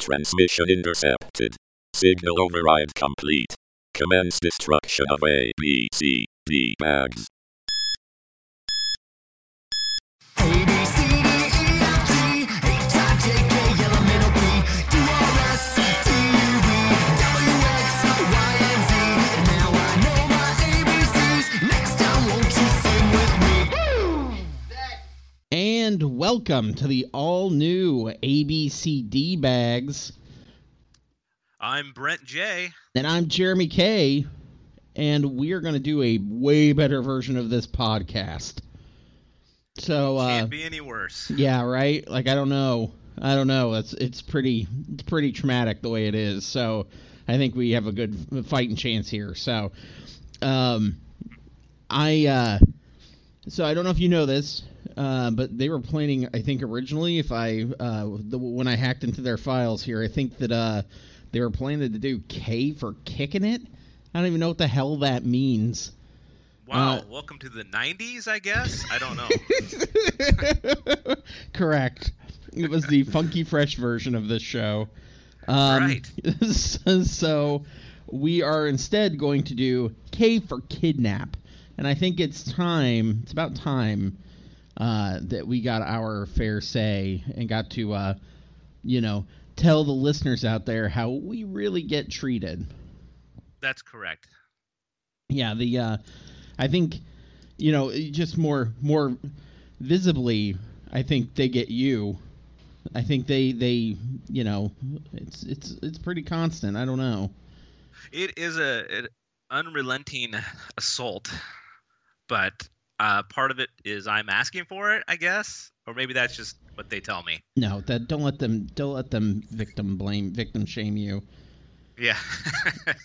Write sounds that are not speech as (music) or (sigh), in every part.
Transmission intercepted. Signal override complete. Commence destruction of A, B, C, D bags. Welcome to the all new ABCD bags. I'm Brent J. And I'm Jeremy K. And we are going to do a way better version of this podcast. So, uh, Can't be any worse. yeah, right? Like, I don't know. I don't know. It's it's pretty it's pretty traumatic the way it is. So, I think we have a good fighting chance here. So, um, I uh, so I don't know if you know this, uh, but they were planning. I think originally, if I uh, the, when I hacked into their files here, I think that uh, they were planning to do K for kicking it. I don't even know what the hell that means. Wow, Uh, welcome to the 90s, I guess? I don't know. (laughs) Correct. It was the funky fresh version of this show. Um, Right. so, (laughs) so we are instead going to do K for kidnap, and I think it's time. It's about time uh, that we got our fair say and got to, uh, you know, tell the listeners out there how we really get treated. That's correct. Yeah, the uh, I think you know just more more visibly. I think they get you. I think they they you know it's it's it's pretty constant. I don't know. It is a an unrelenting assault, but uh, part of it is I'm asking for it, I guess, or maybe that's just what they tell me. No, that don't let them don't let them victim blame victim shame you. Yeah,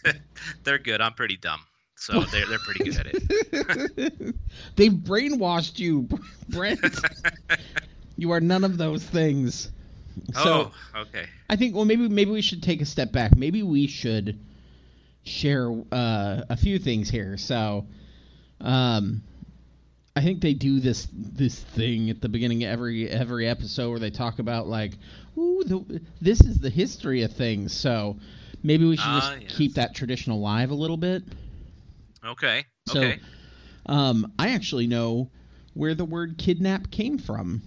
(laughs) they're good. I'm pretty dumb, so they're they're pretty good at it. (laughs) They've brainwashed you, (laughs) Brent. you are none of those things. So oh, okay. I think well maybe maybe we should take a step back. Maybe we should share uh, a few things here. So um I think they do this this thing at the beginning of every every episode where they talk about like, ooh, the, this is the history of things. So maybe we should Ah, just yes. keep that tradition alive a little bit. Okay. So Okay. um, I actually know where the word kidnap came from.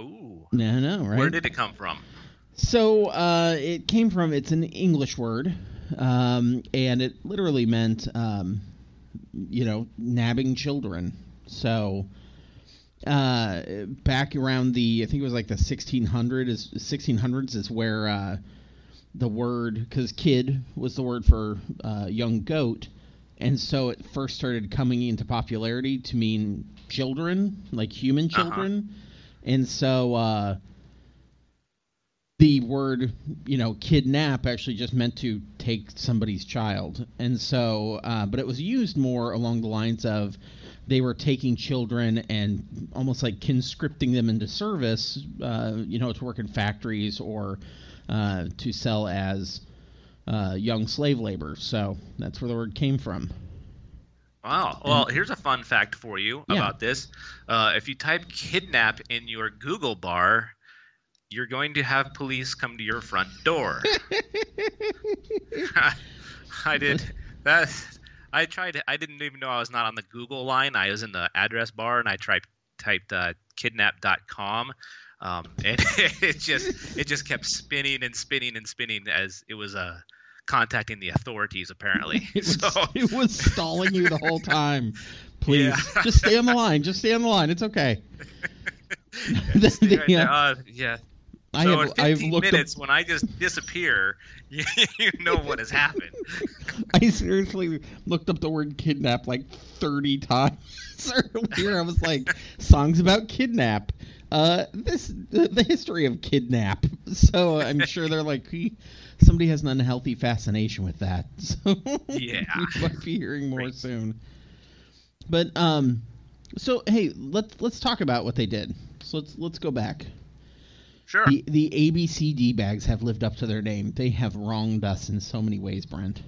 Ooh. No, no, right? Where did it come from? So uh, it came from it's an English word, um, and it literally meant um, you know nabbing children. So uh, back around the I think it was like the 1600 is 1600s is where uh, the word because kid was the word for uh, young goat, and so it first started coming into popularity to mean children, like human Uh-huh. children, and so. Uh, the word, you know, kidnap actually just meant to take somebody's child. And so, uh, but it was used more along the lines of they were taking children and almost like conscripting them into service, uh, you know, to work in factories or uh, to sell as uh, young slave labor. So that's where the word came from. Wow. Well, here's a fun fact for you Yeah. about this. Uh, if you type kidnap in your Google bar, you're going to have police come to your front door. (laughs) (laughs) I did that. I tried. I didn't even know I was not on the Google line. I was in the address bar and I tried typed uh, kidnap.com. Um, (laughs) and it just it just kept spinning and spinning and spinning as it was uh, contacting the authorities apparently. (laughs) It was, so (laughs) it was stalling you the whole time. Please, Yeah. just stay on the line. Just stay on the line. It's okay. Just The- right uh, Uh, yeah. I so have in I've 15 looked up minutes, when I just disappear, (laughs) you, you know what has happened. (laughs) I seriously looked up the word kidnap like 30 times (laughs) earlier. I was like, songs about kidnap. Uh, this the, the history of kidnap. So I'm sure they're like, "He- somebody has an unhealthy fascination with that. So Yeah. we might be hearing more Great. soon. But um, so hey, let's let's talk about what they did. So let's let's go back. Sure. The the ABCD bags have lived up to their name. They have wronged us in so many ways, Brent.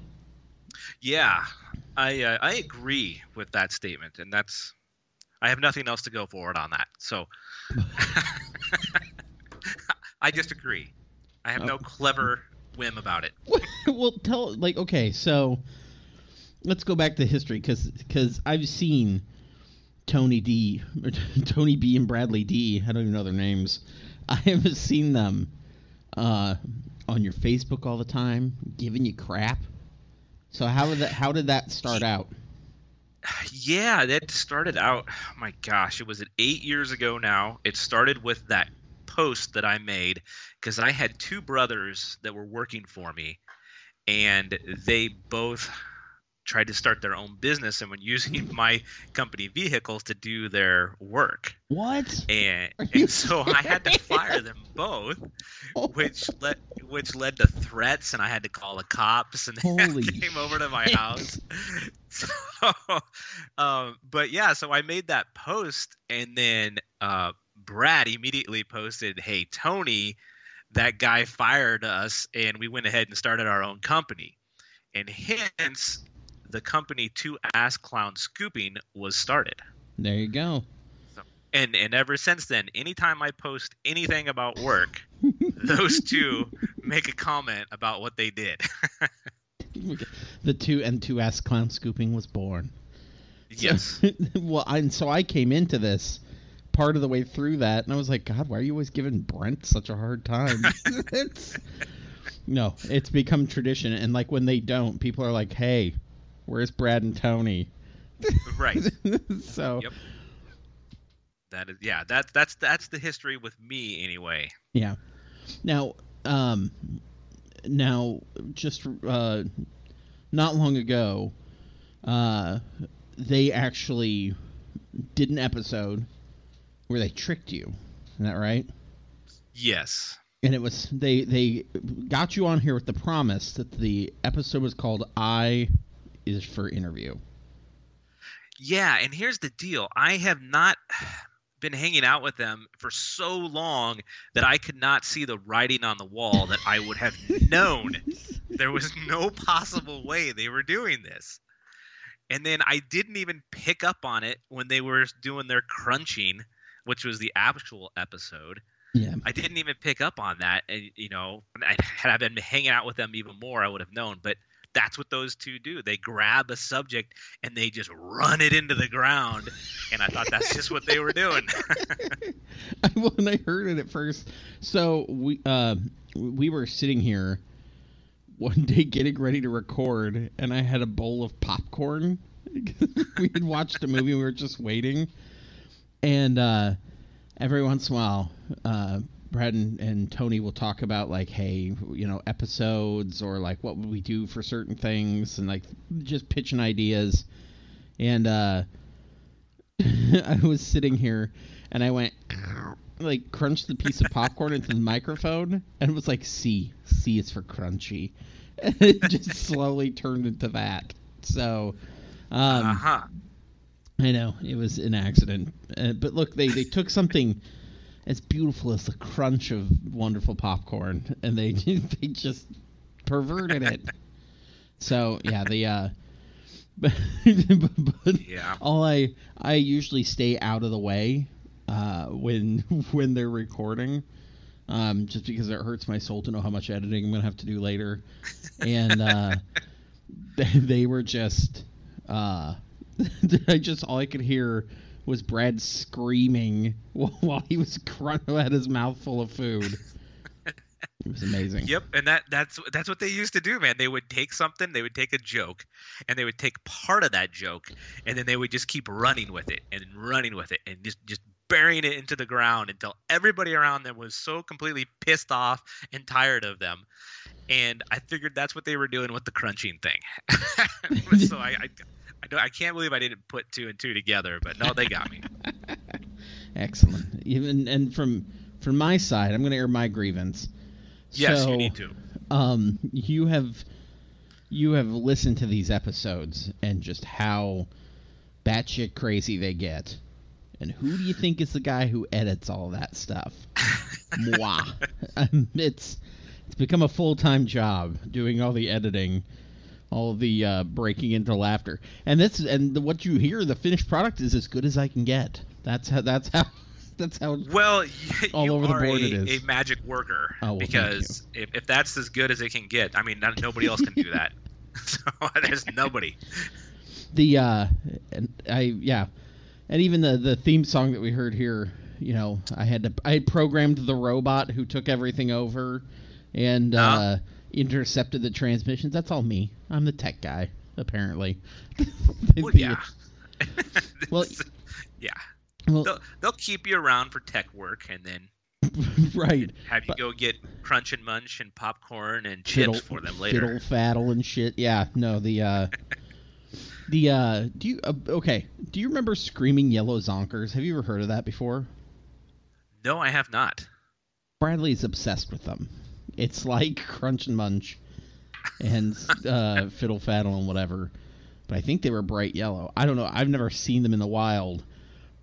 Yeah, I uh, I agree with that statement, and that's I have nothing else to go forward on that. So (laughs) I just agree. I have no Oh. clever whim about it. (laughs) well, tell like okay, so let's go back to history because because I've seen Tony D, (laughs) Tony B, and Bradley D. I don't even know their names. (laughs) I have seen them uh, on your Facebook all the time, giving you crap. So how did that how did that start out? Yeah, that started out. Oh my gosh, it was eight years ago now. It started with that post that I made because I had two brothers that were working for me, and they both tried to start their own business and were using (laughs) my company vehicles to do their work. What? And, and so I had to fire them both, which led which led to threats, and I had to call the cops, and (laughs) Holy they came over to my house. (laughs) So, um, but yeah, so I made that post, and then uh, Brad immediately posted, "Hey Tony, that guy fired us, and we went ahead and started our own company." And hence, the company Two Ass Clown Scooping was started. There you go. And and ever since then, anytime I post anything about work, (laughs) those two make a comment about what they did. (laughs) the two and two S clown scooping was born. yes. (laughs) well, and so I came into this part of the way through that, and I was like, God, why are you always giving Brent such a hard time? it's, no, it's become tradition, and like when they don't, people are like, Hey, where's Brad and Tony? (laughs) Right. (laughs) so Yep. That is yeah, that's that's that's the history with me anyway. yeah. Now, um, now just uh, not long ago, uh, they actually did an episode where they tricked you. Isn't that right? Yes. and it was they they got you on here with the promise that the episode was called "I is for interview." Yeah, and here's the deal. I have not (sighs) been hanging out with them for so long that I could not see the writing on the wall that I would have (laughs) known there was no possible way they were doing this. And then I didn't even pick up on it when they were doing their crunching, which was the actual episode. Yeah, I didn't even pick up on that. And, you know, had I been hanging out with them even more, I would have known. But that's what those two do. They grab a subject and they just run it into the ground. And I thought that's just what they were doing. (laughs) when I heard it at first, so we uh we were sitting here one day getting ready to record, and I had a bowl of popcorn. (laughs) we had watched a movie, we were just waiting, and uh, every once in a while, uh, Brad and, and Tony will talk about like, hey, you know, episodes or like what would we do for certain things, and like just pitching ideas, and uh, (laughs) I was sitting here, and I went like crunched the piece of popcorn into the microphone and it was like C. C is for crunchy. (laughs) And it just slowly turned into that. So um uh huh. I know it was an accident. Uh, but look, they they took something as beautiful as the crunch of wonderful popcorn and they (laughs) they just perverted it. So, yeah, the uh (laughs) but, but Yeah. all I I usually stay out of the way uh, when (laughs) when they're recording, um, just because it hurts my soul to know how much editing I'm gonna have to do later, and uh, they, they were just uh, I just all I could hear was Brad screaming (laughs) while, he was had his mouth full of food. It was amazing. Yep, and that that's that's what they used to do, man. They would take something, they would take a joke, and they would take part of that joke, and then they would just keep running with it and running with it and just just burying it into the ground until everybody around them was so completely pissed off and tired of them. And I figured that's what they were doing with the crunching thing. (laughs) so I, I I don't I can't believe I didn't put two and two together, but no, they got me. (laughs) Excellent. Even and from from my side, I'm gonna air my grievance. Yes, So, you need to. um you have you have listened to these episodes and just how batshit crazy they get And who do you think is the guy who edits all that stuff? (laughs) Moi. (laughs) Um, it's it's become a full time job doing all the editing, all the uh, breaking into laughter, and this and the, what you hear, the finished product is as good as I can get. That's how. That's how. (laughs) That's how. Well, (laughs) All you over the board a, it is. a magic worker Oh, well, because if, if that's as good as it can get, I mean, not, nobody else can do that. (laughs) so there's nobody. the uh and i yeah and even the the theme song that we heard here you know i had to i had programmed the robot who took everything over and uh Uh-huh. Intercepted the transmissions that's all me i'm the tech guy apparently (laughs) Well, yeah. (laughs) Well, (laughs) yeah. well They'll, they'll keep you around for tech work and then right have you But- go get crunch and munch and popcorn and fiddle, chips for them later. fiddle faddle and shit yeah no the uh the uh do you uh, okay do you remember screaming yellow zonkers have you ever heard of that before No, I have not. Bradley's obsessed with them. It's like (laughs) Crunch and Munch and uh, Fiddle Faddle and whatever. But I think they were bright yellow. I don't know. I've never seen them in the wild.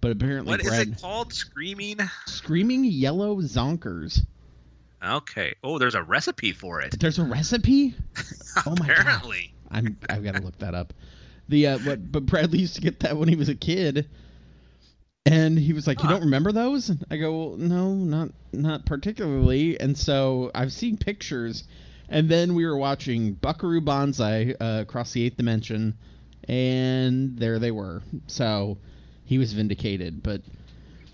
But apparently, What is Brad it called? Screaming? screaming yellow zonkers. Okay. Oh, there's a recipe for it. There's a recipe. (laughs) Oh my god! Apparently. I'm I've got to look that up. The uh, what? But Bradley used to get that when he was a kid, and he was like, "You don't remember those?" And I go, well, "No, not not particularly." And so I've seen pictures, and then we were watching Buckaroo Banzai uh, across the eighth dimension, and there they were. So he was vindicated, but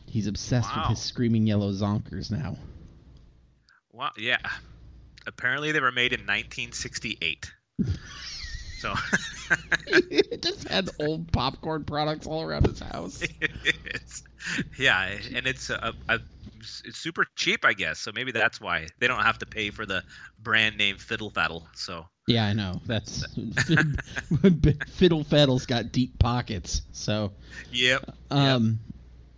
he's obsessed Wow. with his screaming yellow zonkers now. Wow. Yeah. Apparently they were made in 1968. (laughs) so it (laughs) just had old popcorn products all around his house. (laughs) it's, yeah, and it's a, a, it's super cheap, I guess. So maybe that's why they don't have to pay for the brand name Fiddle Faddle. So Yeah, I know. That's (laughs) Fiddle Faddle's got deep pockets. So, yep. um,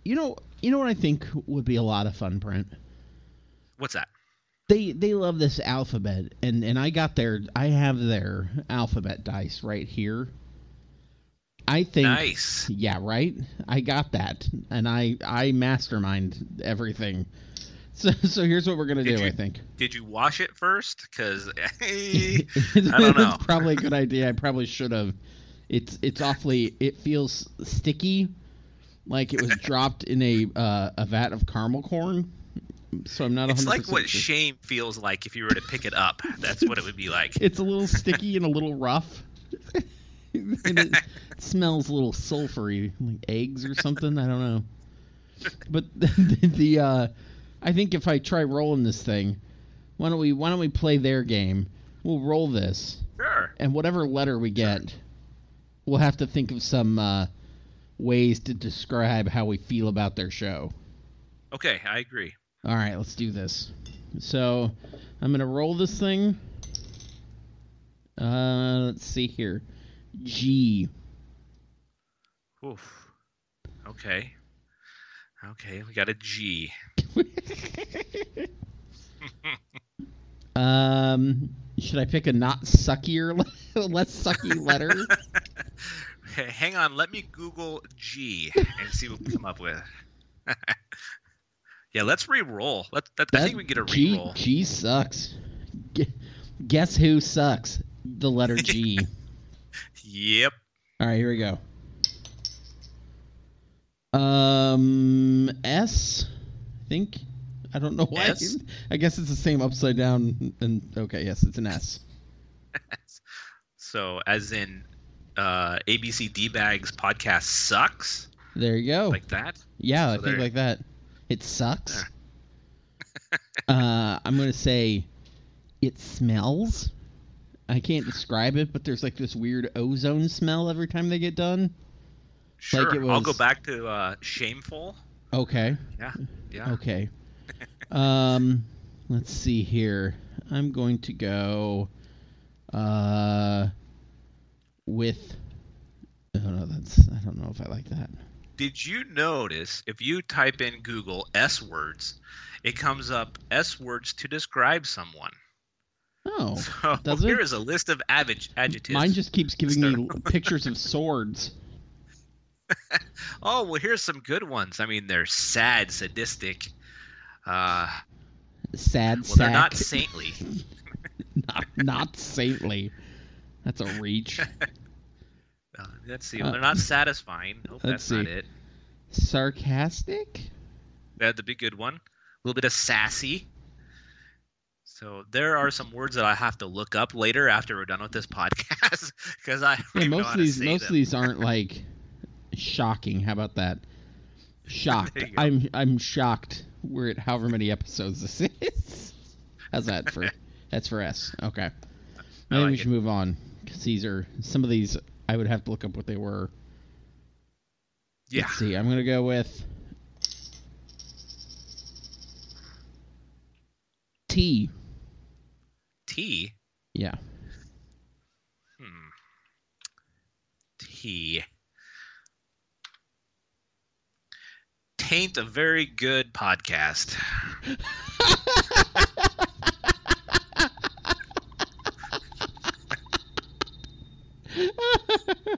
you know, you know what I think would be a lot of fun, Brent. What's that? They they love this alphabet, and and I got their I have their alphabet dice right here. I think. Nice. Yeah, right. I got that, and I I mastermind everything. (laughs) So so here's what we're gonna Did do. you- I think. Did you wash it first? Because (laughs) (laughs) I don't know. it's probably a good idea. I probably should have. It's it's awfully. It feels sticky, like it was dropped in a uh, a vat of caramel corn. So I'm not. it's 100% like what sure. shame feels like if you were to pick it up. That's what it would be like. (laughs) It's a little sticky and a little rough. (laughs) and it (laughs) smells a little sulfury, like eggs or something. I don't know. But the, the uh, I think if I try rolling this thing, why don't we why don't we play their game? We'll roll this. Sure. and whatever letter we get, we'll have to think of some uh, ways to describe how we feel about their show. Okay, I agree. All right, let's do this. So, I'm gonna roll this thing. Uh, let's see here. G. Oof. Okay. Okay, we got a G. (laughs) um, should I pick a not suckier, (laughs) less sucky letter? (laughs) Hang on, let me Google G and see what we come up with. Yeah, let's re-roll. Let, let, I think we can get a re-roll. G sucks. Gu- Guess who sucks? The letter G. (laughs) Yep. All right, here we go. Um, S, I think. I don't know why. S? I guess it's the same upside down. And okay, yes, it's an S. (laughs) So, as in, uh, ABC D Bags podcast sucks There you go. like that. yeah, I think like that. It sucks. (laughs) uh, I'm gonna say, it smells. I can't describe it, but there's like this weird ozone smell every time they get done. Sure, it I'll go back to uh, shameful. Okay. Yeah, yeah. Okay. (laughs) um, let's see here. I'm going to go uh with Oh no, that's I don't know if I like that. Did you notice if you type in Google S words, it comes up S words to describe someone. Oh, (laughs) So does it? here is a list of adj- adjectives. mine just keeps giving me pictures of swords. (laughs) oh well, here's some good ones. I mean, they're sad, sadistic. Uh, Sad well, they're not saintly. (laughs) not, not saintly. That's a reach. Uh, let's see. Well, they're not satisfying. Hope let's not see. it. Sarcastic? That'd be a good one. A little bit of sassy. So there are some words that I have to look up later after we're done with this (laughs) podcast because I Yeah, most how of these most them. of these aren't like shocking. How about that? Shocked. (laughs) There you go. I'm I'm shocked. We're at however many episodes this (laughs) is. How's that for? That's for S. Okay. Maybe we should it. move on because these are some of these. I would have to look up what they were. Yeah. Let's see. I'm gonna go with T. T. Yeah. Hmm. T. Taint a very good podcast. (laughs)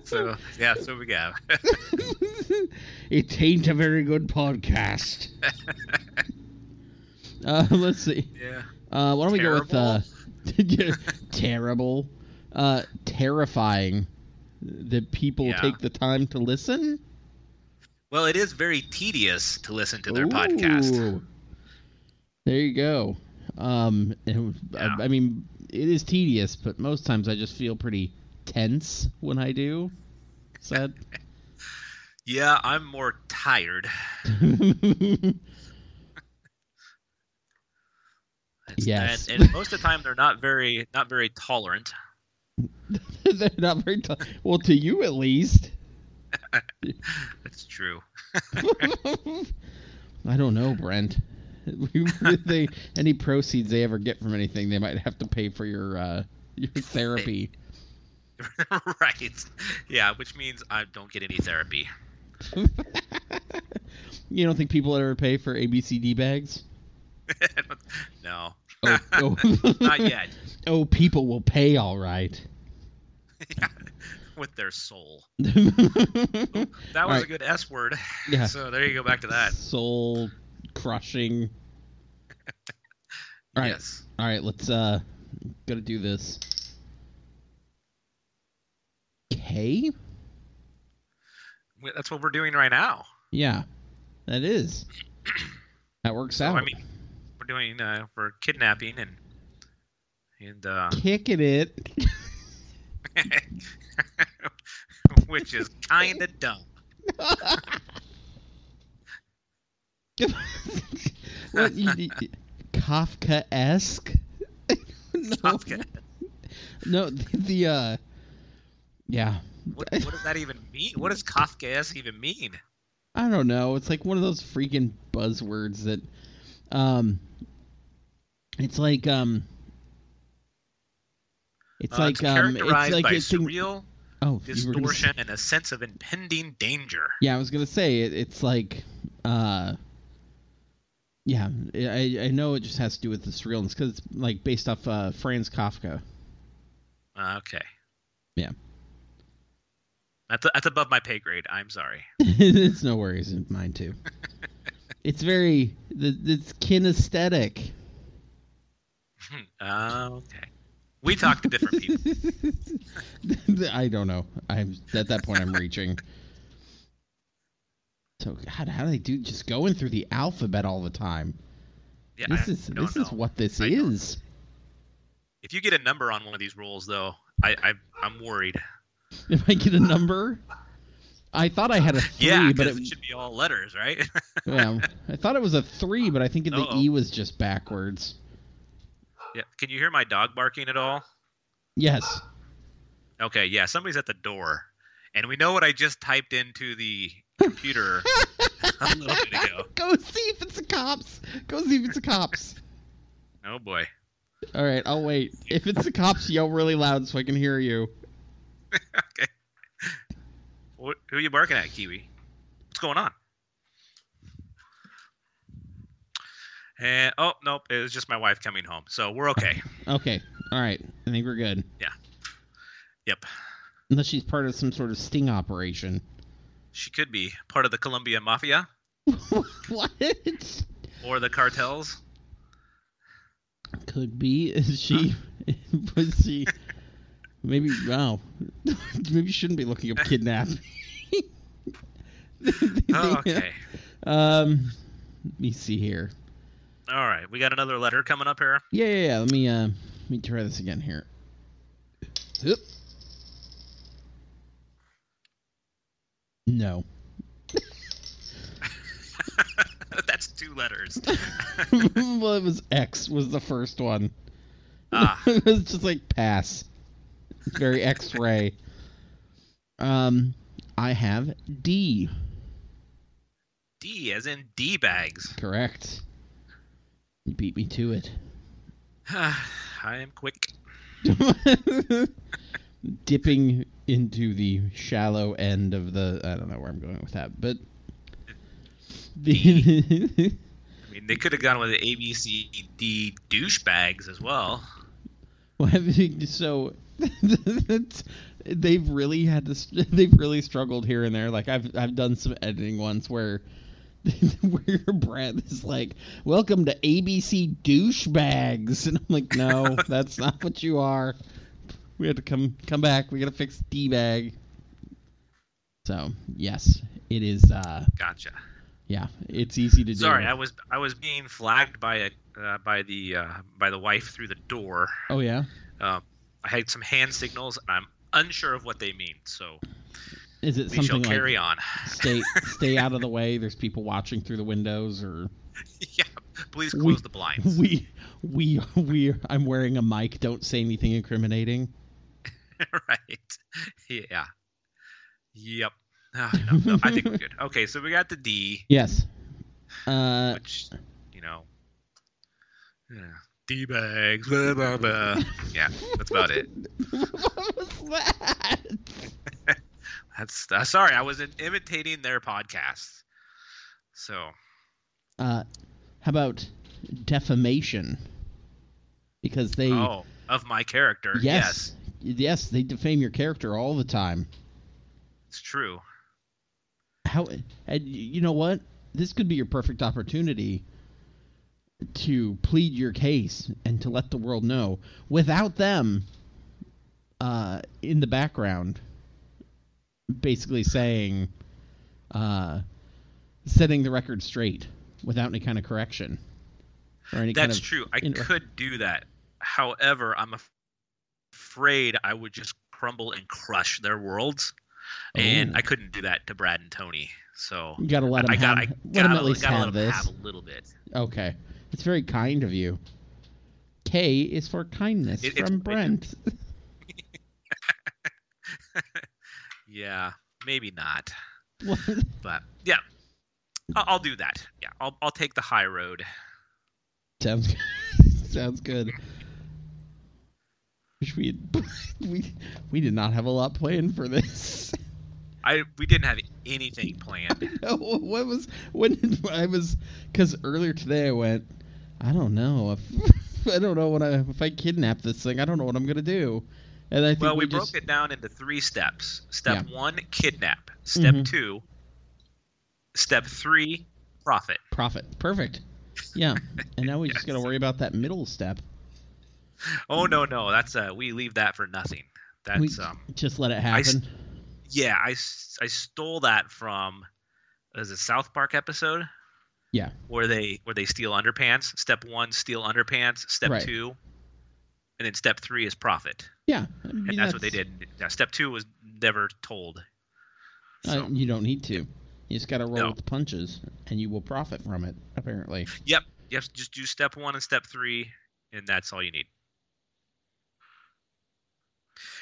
So yeah, so we got it (laughs) ain't a very good podcast. (laughs) uh, let's see. yeah. Uh, why don't we go with uh, Terrible? (laughs) terrible, uh, terrifying that people Yeah. take the time to listen? Well, it is very tedious to listen to their podcast. There you go. Um, Yeah. I, I mean, it is tedious, but most times I just feel pretty tense when I do. That? Yeah, I'm more tired. (laughs) Yes. And, and most of the time they're not very not very tolerant. (laughs) They're not very. T- well, to you at least. (laughs) That's true. I don't know, Brent. They any proceeds they ever get from anything, they might have to pay for your uh, your therapy. (laughs) right. Yeah, which means I don't get any therapy. (laughs) you don't think people ever pay for ABCD bags? (laughs) no. Oh, oh. Not yet. oh, people will pay all right. Yeah, With their soul. That was Alright. a good S word. Yeah. So there you go back to that. Soul crushing. All right. Yes. All right, let's uh gotta do this. We- That's what we're doing right now. Yeah. That is. That works So, out. I mean, we're doing uh, for kidnapping and and uh, kicking it. (laughs) which is kind of dumb. (laughs) what you, you- Kafka-esque? (laughs) no, Kafka. no, the, the uh, yeah, What, what does that even mean? What does Kafkaesque even mean? I don't know. It's like one of those freaking buzzwords that, um, it's like um, it's Uh, like it's um, it's like thing. surreal Oh, you were gonna distortion say- and a sense of impending danger. Yeah, I was gonna say it, it's like, uh, yeah, I I know it just has to do with the surrealness because it's like based off uh, Franz Kafka. Uh, okay. Yeah. That's, that's above my pay grade. I'm sorry. (laughs) it's no worries, in mine too. (laughs) it's very the it's kinesthetic. Uh, okay. We talk to different people. (laughs) I don't know. I'm at that point. I'm reaching. So God, how do they do just going through the alphabet all the time? Yeah, this I is don't this is what this I don't is. If you get a number on one of these rolls, though, I, I I'm worried. (laughs) If I get a number, I thought I had a three, yeah, but it, it should be all letters, right? (laughs) yeah, I thought it was a three, but I think the Uh-oh. E was just backwards. yeah. Can you hear my dog barking at all? Yes. Okay, yeah, somebody's at the door, and we know what I just typed into the computer (laughs) a little bit ago. Go see if it's the cops. Go see if it's the cops. Oh boy. All right, I'll wait. If it's the cops, yell really loud so I can hear you. (laughs) okay. What, who are you barking at, Kiwi? What's going on? And oh nope, it was just my wife coming home, so we're okay. Okay. All right. I think we're good. Yeah. Yep. Unless she's part of some sort of sting operation. She could be part of the Colombian mafia (laughs) what? or the cartels. Could be. Is she? (laughs) Was she? Maybe. Wow. (laughs) Maybe you shouldn't be looking up kidnapping. Oh, (laughs) okay. (laughs) Um, let me see here. All right. We got another letter coming up here. Yeah, yeah, yeah. Let me uh, let me try this again here. Oop. No. That's two letters. well, it was X was the first one. ah, it was just like pass. It's very X-ray. Um, I have D. D as in D bags. Correct. You beat me to it. (sighs) I am quick. (laughs) Dipping into the shallow end of the. I don't know where I'm going with that, but. The (laughs) I mean, they could have gone with the A, B, C, D douchebags as well. Well, (laughs) so (laughs) they've really had to. s- (laughs) They've really struggled here and there. Like I've I've done some editing once where. (laughs) where Brad is like, "Welcome to ABC douchebags," and I'm like, "No, that's not what you are. We have to come come back. We got to fix D bag." So yes, it is. uh Gotcha. Yeah, it's easy to do. Sorry, I was I was being flagged by a uh, by the uh, by the wife through the door. Oh yeah, Um, I had some hand signals, and I'm unsure of what they mean. So is it we shall something like carry on. stay (laughs) stay out of the way? There's people watching through the windows, or (laughs) yeah, please We- close the blinds. we we we I'm wearing a mic. Don't say anything incriminating. (laughs) right. Yeah. Yep. Ah, no, no, I think we're good. Okay, so we got the D, Yes. Uh, which you know, yeah, D bags. Blah, blah, blah. (laughs) Yeah, that's about it. what was that? (laughs) That's uh, sorry, I was in- imitating their podcast. So Uh, how about defamation? Because they oh, of my character. yes yes they defame your character all the time. it's true. How and you know what? This could be your perfect opportunity to plead your case and to let the world know without them uh, in the background basically saying uh, setting the record straight without any kind of correction or any kind That's of true. I inter- could do that. However, I'm af- afraid I would just crumble and crush their worlds, and Oh. I couldn't do that to Brad and Tony. So you got to let them I got, have I let gotta, them at least gotta have let 'em this have a little bit. okay it's very kind of you K is for kindness It- from it- Brent (laughs) Yeah, maybe not, What? but yeah, I'll, I'll do that. Yeah, I'll I'll take the high road. Sounds good. (laughs) Sounds good. Wish we had, (laughs) we we did not have a lot planned for this. I we didn't have anything planned. what was when I was because earlier today I went. I don't know if (laughs) I don't know what I if I kidnap this thing. I don't know what I'm gonna do. And I think Well, we, just, broke it down into three steps. Step Yeah. one, kidnap. Step Mhm. two, step three, profit. profit. Perfect. Yeah. (laughs) And now we just gotta worry about that middle step. Oh no no, that's uh we leave that for nothing. That's we um just let it happen. yeah I, I stole that from as a South Park episode Yeah. where they where they steal underpants. Step one, steal underpants. Step Right. two, and then step three is profit. Yeah. I mean, And that's, what they did. Now, step two was never told. So Uh, you don't need to. You just got to roll No. with the punches, and you will profit from it. Apparently. yep, yep. Just do step one and step three, and that's all you need.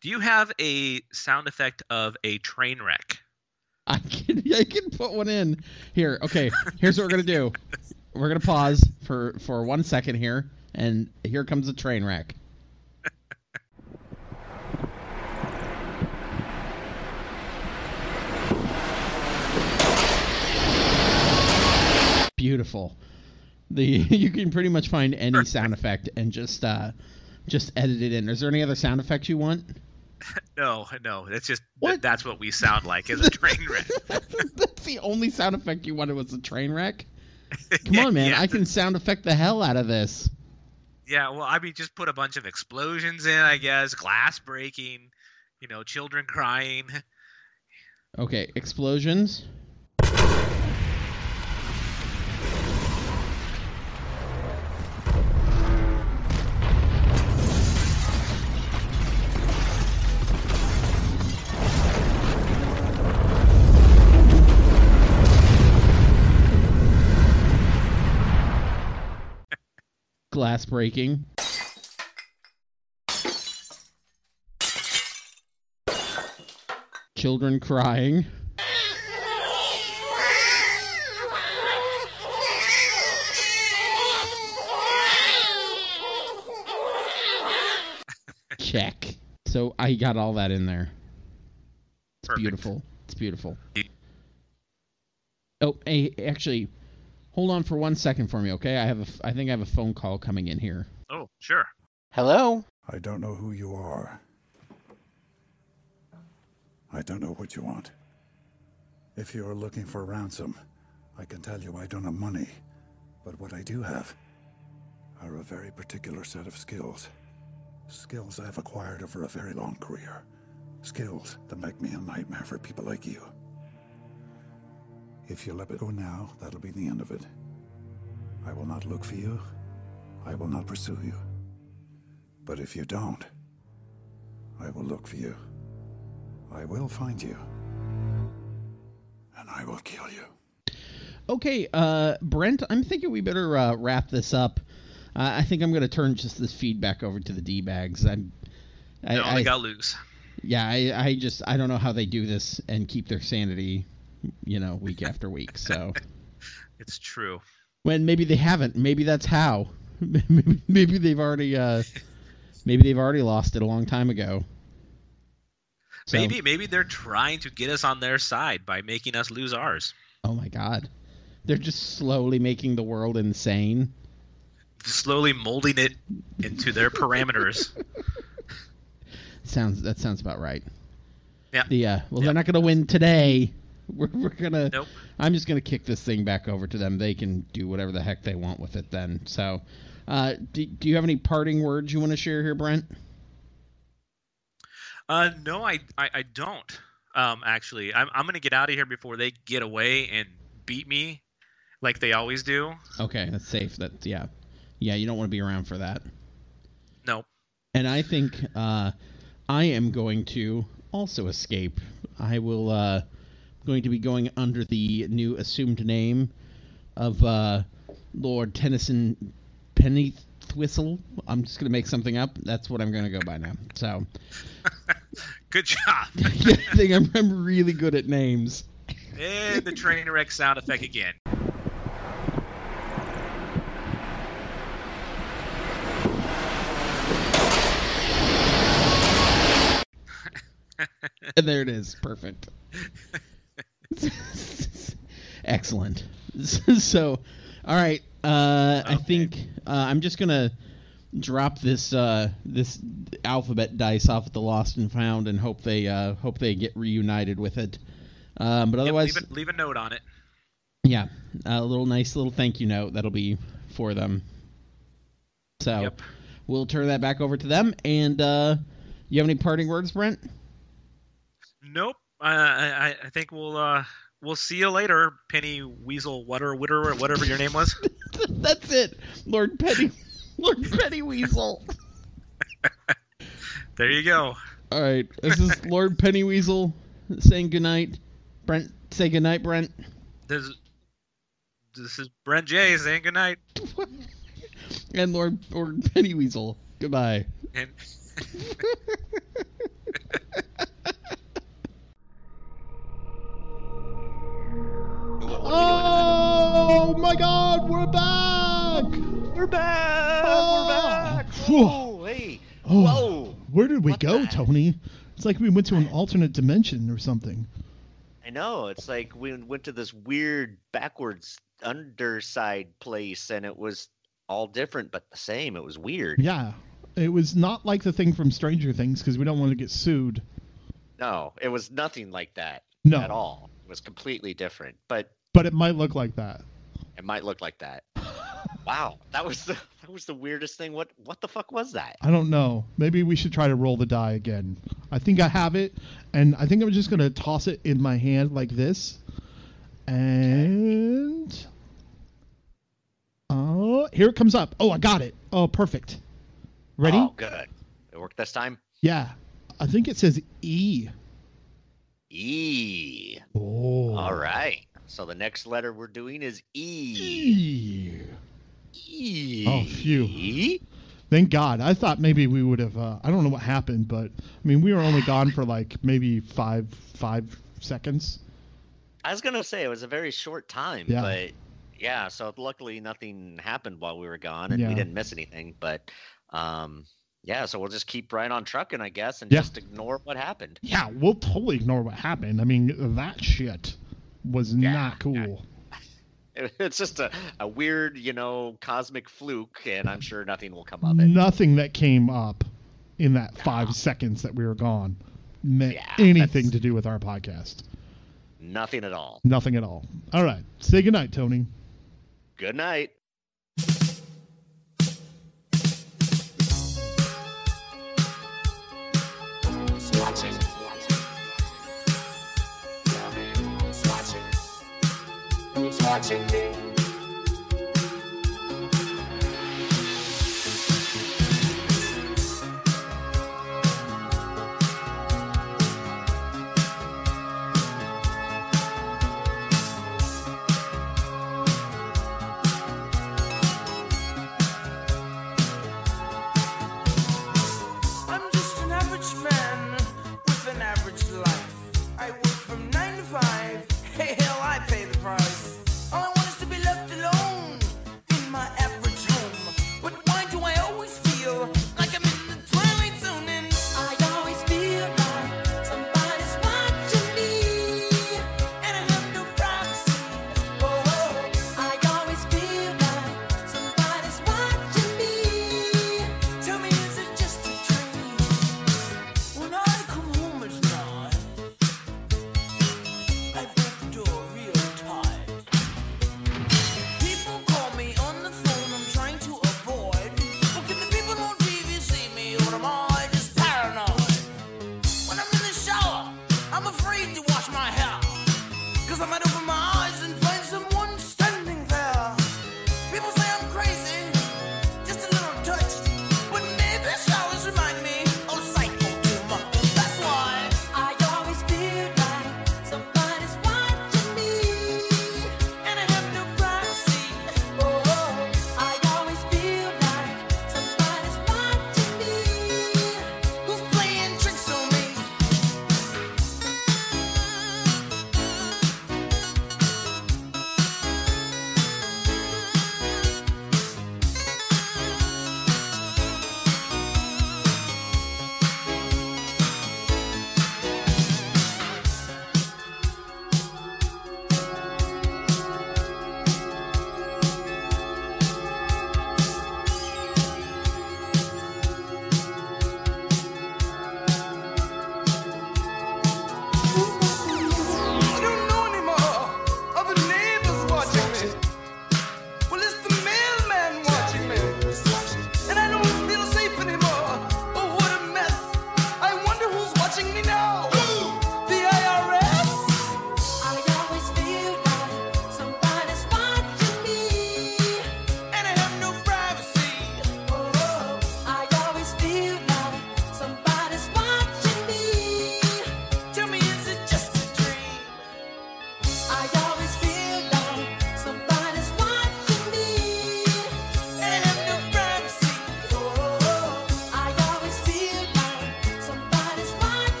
Do you have a sound effect of a train wreck? (laughs) I can I can put one in here. Okay, here's what we're gonna do. We're gonna pause for for one second here, and here comes a train wreck. Beautiful. The (laughs) you can pretty much find any sound effect and just uh just edit it in. Is there any other sound effects you want? (laughs) No, no, it's just What? that's what we sound like as a (laughs) train wreck. (laughs) That's the only sound effect you wanted was a train wreck. Come on, man! Yeah, I can sound effect the hell out of this. Yeah, well, I mean, just put a bunch of explosions in, I guess, glass breaking, you know, children crying. Okay, explosions. Glass breaking. Children crying. Check. So I got all that in there. It's Perfect. beautiful. It's beautiful. Oh, hey, actually, hold on for one second for me, okay? I have a, I think I have a phone call coming in here. Oh, sure. Hello. I don't know who you are. I don't know what you want. If you are looking for ransom, I can tell you I don't have money. But what I do have are a very particular set of skills. Skills I've acquired over a very long career. Skills that make me a nightmare for people like you. If you let me go now, that'll be the end of it. I will not look for you. I will not pursue you. But if you don't, I will look for you. I will find you. And I will kill you. Okay, uh, Brent, I'm thinking we better uh, wrap this up. Uh, I think I'm going to turn just this feedback over to the D bags. I'm, I, No, I, got loose. yeah, I, I just I don't know how they do this and keep their sanity, you know, week after week. So (laughs) It's true. when maybe they haven't, maybe that's how. maybe, (laughs) maybe they've already uh, maybe they've already lost it a long time ago. So- Maybe maybe they're trying to get us on their side by making us lose ours. Oh my God, they're just slowly making the world insane. Slowly molding it into their parameters. (laughs) Sounds that sounds about right. Yeah. Uh, well, Yep. they're not gonna win today. (laughs) We're, we're gonna. Nope. I'm just gonna kick this thing back over to them. They can do whatever the heck they want with it then. So, uh, do, do you have any parting words you want to share here, Brent? Uh, no, I, I, I don't. Um, actually, I'm, I'm gonna get out of here before they get away and beat me, like they always do. Okay, that's safe. That yeah, yeah. You don't want to be around for that. No. And I think uh, I am going to also escape. I will uh, going to be going under the new assumed name of uh, Lord Tennyson Pennythwhistle. I'm just gonna make something up. That's what I'm gonna go by now. So (laughs) Good job. (laughs) I think I'm, I'm really good at names. and the train wreck sound effect again. (laughs) And there it is. Perfect. (laughs) Excellent. (laughs) So, all right. Uh, I think uh, I'm just gonna drop this uh, this alphabet dice off at the lost and found, and hope they uh, hope they get reunited with it. Um, but Yep, otherwise, leave, a, leave a note on it. yeah, a little nice little thank you note that'll be for them. So Yep. we'll turn that back over to them. And uh, you have any parting words, Brent? Nope. I, I, I think we'll uh, we'll see you later, Penny Weasel Water Witter or whatever your name was. (laughs) That's it, Lord Penny, Lord Penny Weasel. there you go. All right, this is Lord Penny Weasel saying goodnight. Brent, say goodnight, Brent. This this is Brent J saying goodnight. (laughs) And Lord Lord Pennyweasel, goodbye. And (laughs) my God, we're back! We're back! Oh. We're ah. back! Whoa, hey! Oh, Whoa! Where did we What go, Tony? It's like we went to an alternate dimension or something. I know. It's like we went to this weird backwards underside place and it was all different but the same. It was weird. Yeah. It was not like the thing from Stranger Things because we don't want to get sued. No, it was nothing like that No. at all. It was completely different, but But it might look like that. It might look like that. wow, that was the that was the weirdest thing. What what the fuck was that? I don't know. Maybe we should try to roll the die again. I think I have it, and I think I'm just gonna toss it in my hand like this, and oh, here it comes up. Oh, I got it. Oh, perfect. Ready? Oh, good. It worked this time. Yeah. I think it says E. E. Oh. All right. So the next letter we're doing is E. E. E. Oh, phew. E? Thank God. I thought maybe we would have. Uh, I don't know what happened, but I mean, we were only gone for like maybe five five seconds. I was gonna say it was a very short time, Yeah. but yeah. So luckily nothing happened while we were gone, and Yeah. we didn't miss anything. But um, yeah. So we'll just keep right on trucking, I guess, and Yeah. just ignore what happened. Yeah, we'll totally ignore what happened. I mean, that shit was Yeah, not cool. (laughs) It's just a, a weird, you know, cosmic fluke, and I'm sure nothing will come of it. Nothing that came up in that five seconds that we were gone meant Yeah, anything to do with our podcast. Nothing at all. Nothing at all. All right. Say goodnight, Tony. Good night. Watching me?